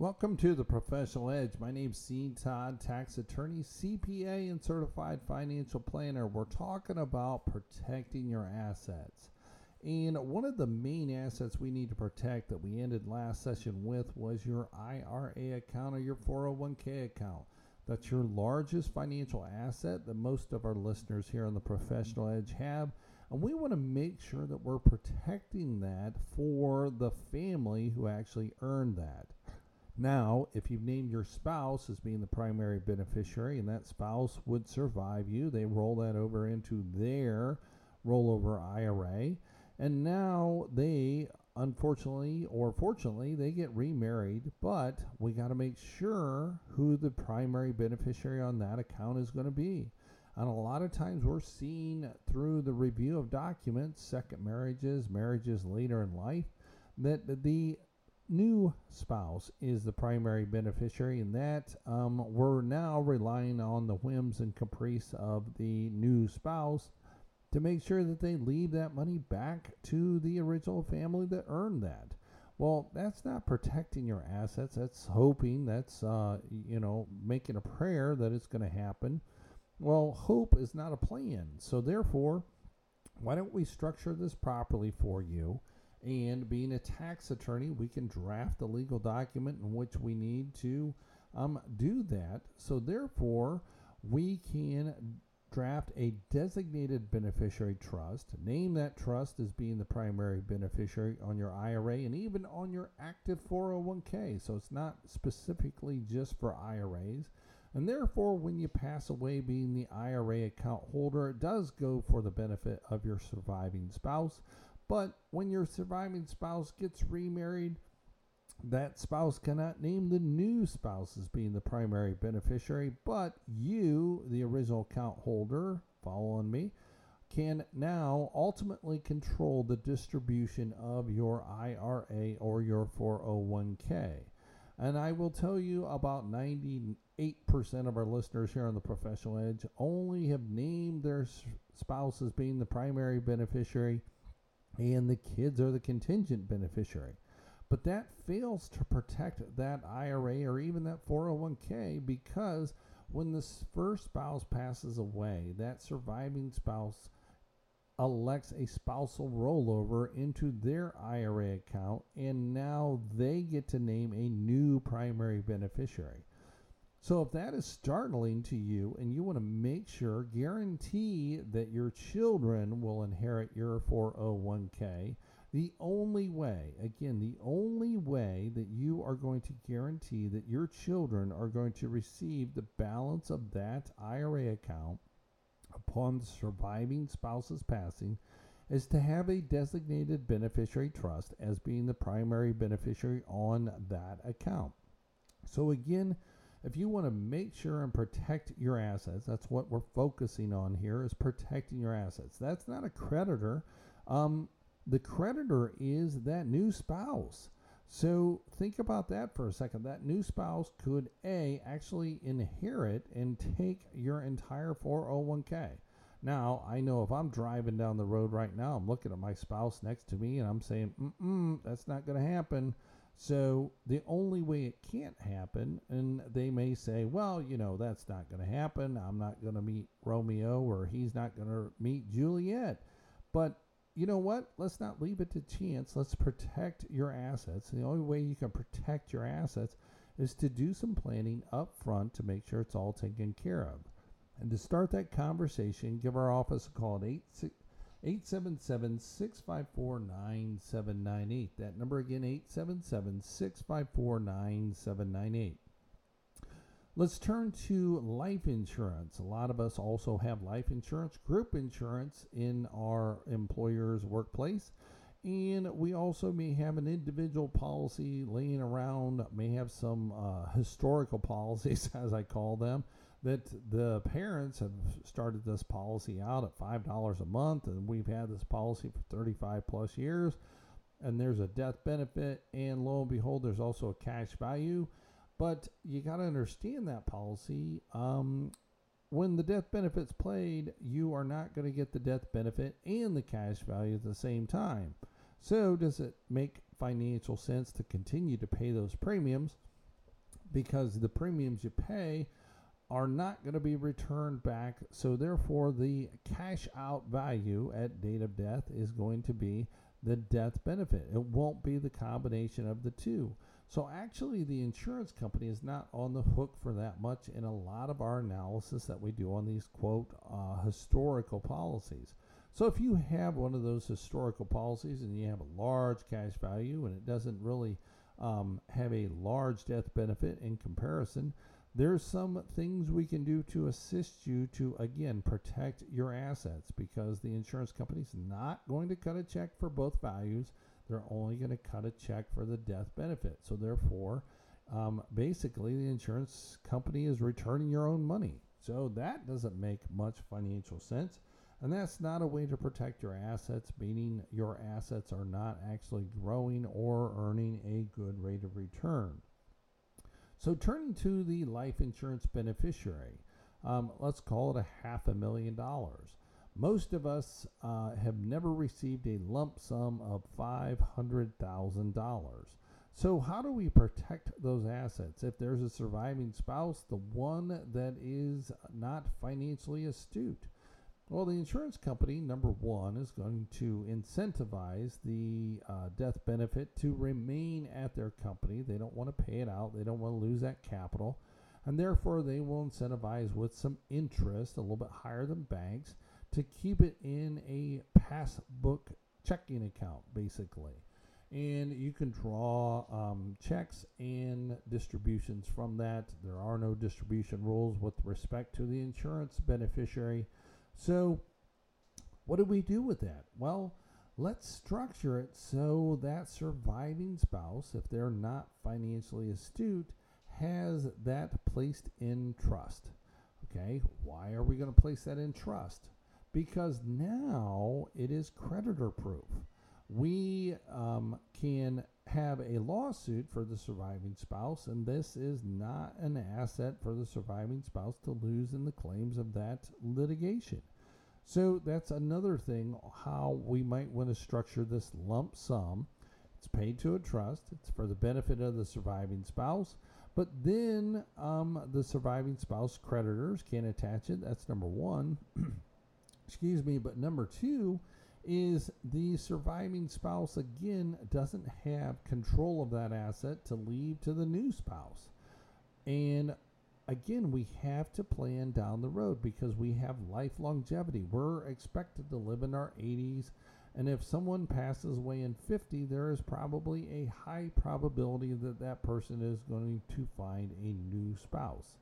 Welcome to the Professional Edge. My name's Sean Todd, tax attorney, CPA, and certified financial planner. We're talking about protecting your assets. And one of the main assets we need to protect that we ended last session with was your IRA account or your 401k account. That's your largest financial asset that most of our listeners here on the Professional Edge have. And we want to make sure that we're protecting that for the family who actually earned that. Now, if you've named your spouse as being the primary beneficiary and that spouse would survive you, they roll that over into their rollover IRA. And now they, unfortunately or fortunately, they get remarried, but we got to make sure who the primary beneficiary on that account is going to be. And a lot of times we're seeing through the review of documents, second marriages, marriages later in life, that the new spouse is the primary beneficiary, and that um, we're now relying on the whims and caprice of the new spouse to make sure that they leave that money back to the original family that earned that. Well, that's not protecting your assets. That's hoping. That's uh, you know making a prayer that it's going to happen. Well, hope is not a plan. So therefore, why don't we structure this properly for you? And being a tax attorney, we can draft the legal document in which we need to um, do that. So, therefore, we can draft a designated beneficiary trust, name that trust as being the primary beneficiary on your IRA and even on your active 401k. So, it's not specifically just for IRAs. And therefore, when you pass away being the IRA account holder, it does go for the benefit of your surviving spouse. But when your surviving spouse gets remarried, that spouse cannot name the new spouse as being the primary beneficiary, but you, the original account holder, following me, can now ultimately control the distribution of your IRA or your 401k. And I will tell you about 98% of our listeners here on the Professional Edge only have named their spouse as being the primary beneficiary and the kids are the contingent beneficiary. But that fails to protect that IRA or even that 401k because when the first spouse passes away, that surviving spouse elects a spousal rollover into their IRA account, and now they get to name a new primary beneficiary. So if that is startling to you and you want to make sure, guarantee that your children will inherit your 401k, the only way, again, the only way that you are going to guarantee that your children are going to receive the balance of that IRA account upon the surviving spouse's passing is to have a designated beneficiary trust as being the primary beneficiary on that account. So again, if you want to make sure and protect your assets, that's what we're focusing on here is protecting your assets. That's not a creditor. Um, the creditor is that new spouse. So think about that for a second. That new spouse could A, actually inherit and take your entire 401k. Now, I know if I'm driving down the road right now, I'm looking at my spouse next to me and I'm saying, mm that's not going to happen. So the only way it can't happen, and they may say, well, you know, that's not going to happen. I'm not going to meet Romeo or he's not going to meet Juliet. But you know what? Let's not leave it to chance. Let's protect your assets. The only way you can protect your assets is to do some planning up front to make sure it's all taken care of. And to start that conversation, give our office a call at 860 877 654 9798. That number again, 877 654 9798. Let's turn to life insurance. A lot of us also have life insurance, group insurance in our employer's workplace. And we also may have an individual policy laying around, may have some uh, historical policies, as I call them, that the parents have started this policy out at $5 a month, and we've had this policy for 35 plus years. And there's a death benefit, and lo and behold, there's also a cash value. But you got to understand that policy. Um, when the death benefit's played, you are not going to get the death benefit and the cash value at the same time. So, does it make financial sense to continue to pay those premiums? because the premiums you pay are not going to be returned back. So, therefore, the cash out value at date of death is going to be the death benefit. It won't be the combination of the two. So, actually, the insurance company is not on the hook for that much in a lot of our analysis that we do on these quote uh, historical policies. So, if you have one of those historical policies and you have a large cash value and it doesn't really um, have a large death benefit in comparison, there's some things we can do to assist you to again protect your assets because the insurance company's not going to cut a check for both values. They're only going to cut a check for the death benefit. So therefore um, basically the insurance company is returning your own money. So that doesn't make much financial sense. And that's not a way to protect your assets meaning your assets are not actually growing or earning a good rate of return so, turning to the life insurance beneficiary, um, let's call it a half a million dollars. Most of us uh, have never received a lump sum of $500,000. So, how do we protect those assets? If there's a surviving spouse, the one that is not financially astute, well, the insurance company, number one, is going to incentivize the uh, death benefit to remain at their company. They don't want to pay it out, they don't want to lose that capital. And therefore, they will incentivize with some interest, a little bit higher than banks, to keep it in a passbook checking account, basically. And you can draw um, checks and distributions from that. There are no distribution rules with respect to the insurance beneficiary so, what do we do with that? Well, let's structure it so that surviving spouse, if they're not financially astute, has that placed in trust. Okay, why are we going to place that in trust? Because now it is creditor proof. We um, can have a lawsuit for the surviving spouse, and this is not an asset for the surviving spouse to lose in the claims of that litigation. So that's another thing how we might want to structure this lump sum. It's paid to a trust, it's for the benefit of the surviving spouse, but then um, the surviving spouse creditors can attach it. That's number one. Excuse me, but number two is the surviving spouse again doesn't have control of that asset to leave to the new spouse. And again, we have to plan down the road because we have life longevity. We're expected to live in our 80s. And if someone passes away in 50, there is probably a high probability that that person is going to find a new spouse.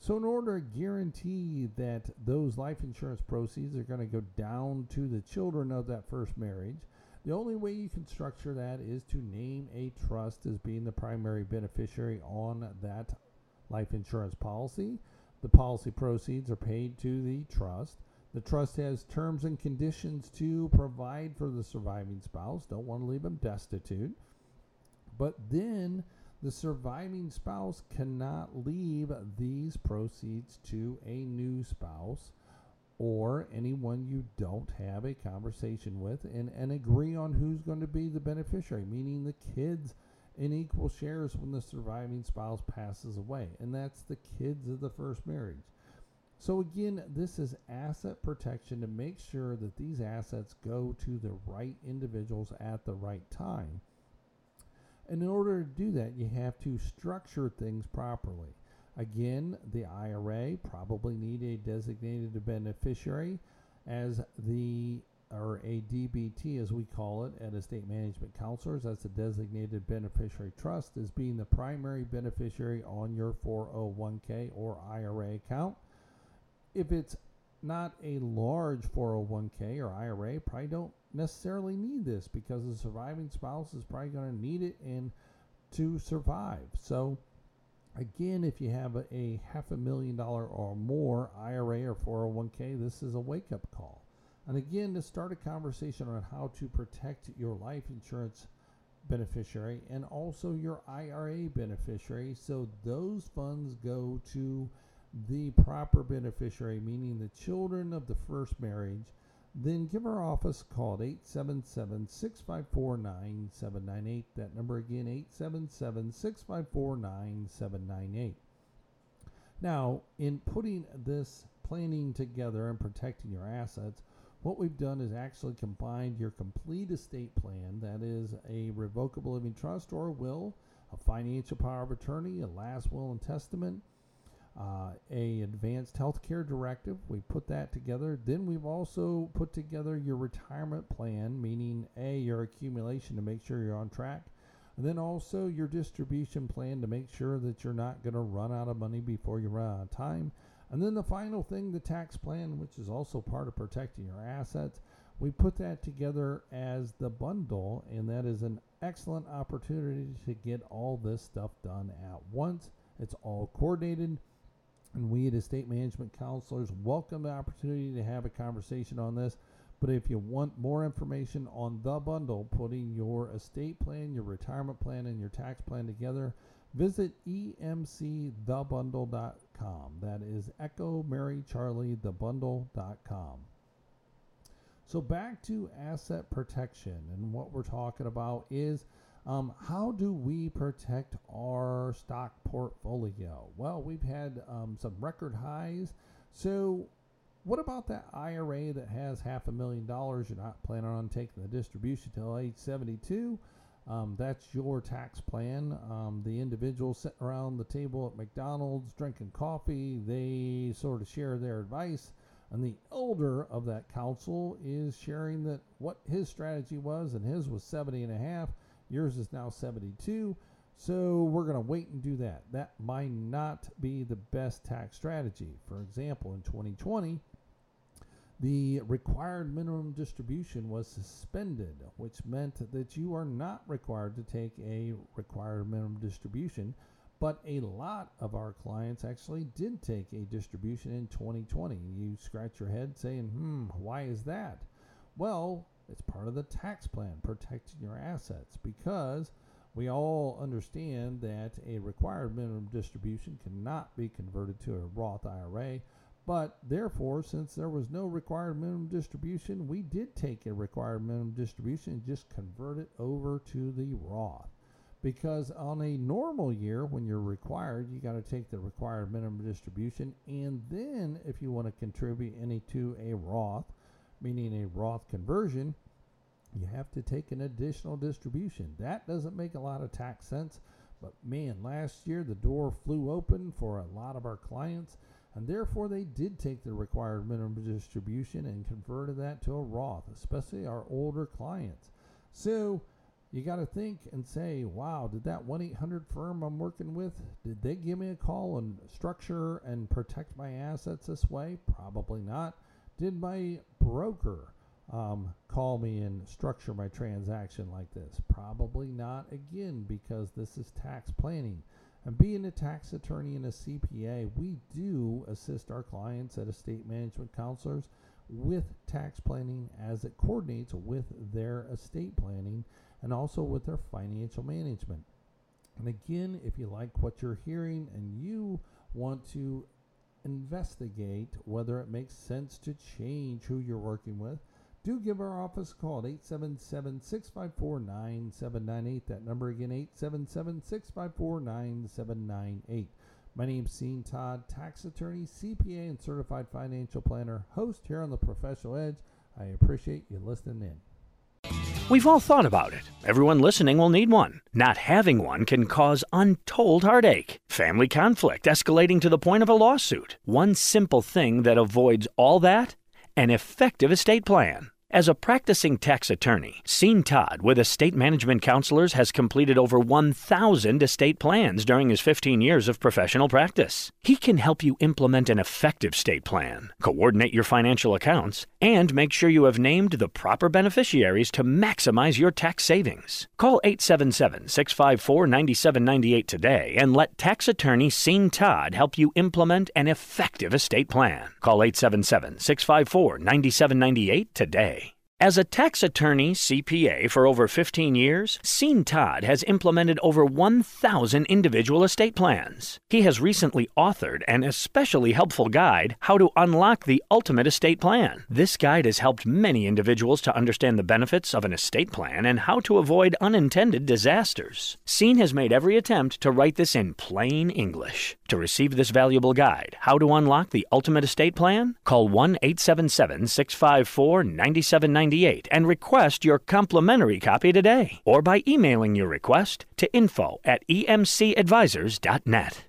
So, in order to guarantee that those life insurance proceeds are going to go down to the children of that first marriage, the only way you can structure that is to name a trust as being the primary beneficiary on that life insurance policy. The policy proceeds are paid to the trust. The trust has terms and conditions to provide for the surviving spouse. Don't want to leave them destitute. But then the surviving spouse cannot leave these proceeds to a new spouse or anyone you don't have a conversation with and, and agree on who's going to be the beneficiary, meaning the kids in equal shares when the surviving spouse passes away, and that's the kids of the first marriage. So, again, this is asset protection to make sure that these assets go to the right individuals at the right time. And in order to do that, you have to structure things properly. Again, the IRA probably need a designated beneficiary as the or a DBT as we call it at estate management counselors, that's a designated beneficiary trust, is being the primary beneficiary on your 401k or IRA account. If it's not a large 401k or IRA, probably don't necessarily need this because the surviving spouse is probably going to need it and to survive. So again, if you have a, a half a million dollar or more IRA or 401k, this is a wake up call. And again, to start a conversation on how to protect your life insurance beneficiary and also your IRA beneficiary so those funds go to the proper beneficiary, meaning the children of the first marriage then give our office a call at 877 654 9798. That number again, 877 654 9798. Now, in putting this planning together and protecting your assets, what we've done is actually combined your complete estate plan that is a revocable living trust or a will, a financial power of attorney, a last will and testament, uh, a advanced healthcare directive. We put that together. Then we've also put together your retirement plan, meaning a your accumulation to make sure you're on track, and then also your distribution plan to make sure that you're not going to run out of money before you run out of time. And then the final thing, the tax plan, which is also part of protecting your assets. We put that together as the bundle, and that is an excellent opportunity to get all this stuff done at once. It's all coordinated, and we at estate management counselors welcome the opportunity to have a conversation on this. But if you want more information on the bundle, putting your estate plan, your retirement plan, and your tax plan together, visit emcthebundle.com. That is Echo Mary Charlie thebundle.com. So back to asset protection, and what we're talking about is um, how do we protect our stock portfolio? Well, we've had um, some record highs. So what about that IRA that has half a million dollars? You're not planning on taking the distribution till age 72. Um, that's your tax plan. Um, the individual sitting around the table at McDonald's drinking coffee, they sort of share their advice. And the elder of that council is sharing that what his strategy was, and his was 70 and a half. Yours is now 72. So we're going to wait and do that. That might not be the best tax strategy. For example, in 2020, the required minimum distribution was suspended, which meant that you are not required to take a required minimum distribution. But a lot of our clients actually did take a distribution in 2020. You scratch your head saying, hmm, why is that? Well, it's part of the tax plan protecting your assets because we all understand that a required minimum distribution cannot be converted to a Roth IRA but therefore, since there was no required minimum distribution, we did take a required minimum distribution and just convert it over to the Roth. Because on a normal year, when you're required, you got to take the required minimum distribution, and then if you want to contribute any to a Roth, meaning a Roth conversion, you have to take an additional distribution. That doesn't make a lot of tax sense, but man, last year the door flew open for a lot of our clients and therefore they did take the required minimum distribution and converted that to a Roth, especially our older clients. So you got to think and say, wow, did that 1 800 firm I'm working with, did they give me a call and structure and protect my assets this way? Probably not. Did my broker um, call me and structure my transaction like this? Probably not, again, because this is tax planning. And being a tax attorney and a CPA, we do assist our clients at estate management counselors with tax planning as it coordinates with their estate planning and also with their financial management. And again, if you like what you're hearing and you want to investigate whether it makes sense to change who you're working with, do give our office a call at 877 654 9798. That number again, 877 654 9798. My name's Sean Todd, tax attorney, CPA, and certified financial planner, host here on the Professional Edge. I appreciate you listening in. We've all thought about it. Everyone listening will need one. Not having one can cause untold heartache, family conflict escalating to the point of a lawsuit. One simple thing that avoids all that an effective estate plan. As a practicing tax attorney, Sean Todd with Estate Management Counselors has completed over 1,000 estate plans during his 15 years of professional practice. He can help you implement an effective estate plan, coordinate your financial accounts, and make sure you have named the proper beneficiaries to maximize your tax savings. Call 877 654 9798 today and let tax attorney Sean Todd help you implement an effective estate plan. Call 877 654 9798 today. As a tax attorney CPA for over 15 years, Sean Todd has implemented over 1,000 individual estate plans. He has recently authored an especially helpful guide, How to Unlock the Ultimate Estate Plan. This guide has helped many individuals to understand the benefits of an estate plan and how to avoid unintended disasters. Sean has made every attempt to write this in plain English. To receive this valuable guide, How to Unlock the Ultimate Estate Plan, call 1 877 654 9798 and request your complimentary copy today. Or by emailing your request to info at emcadvisors.net.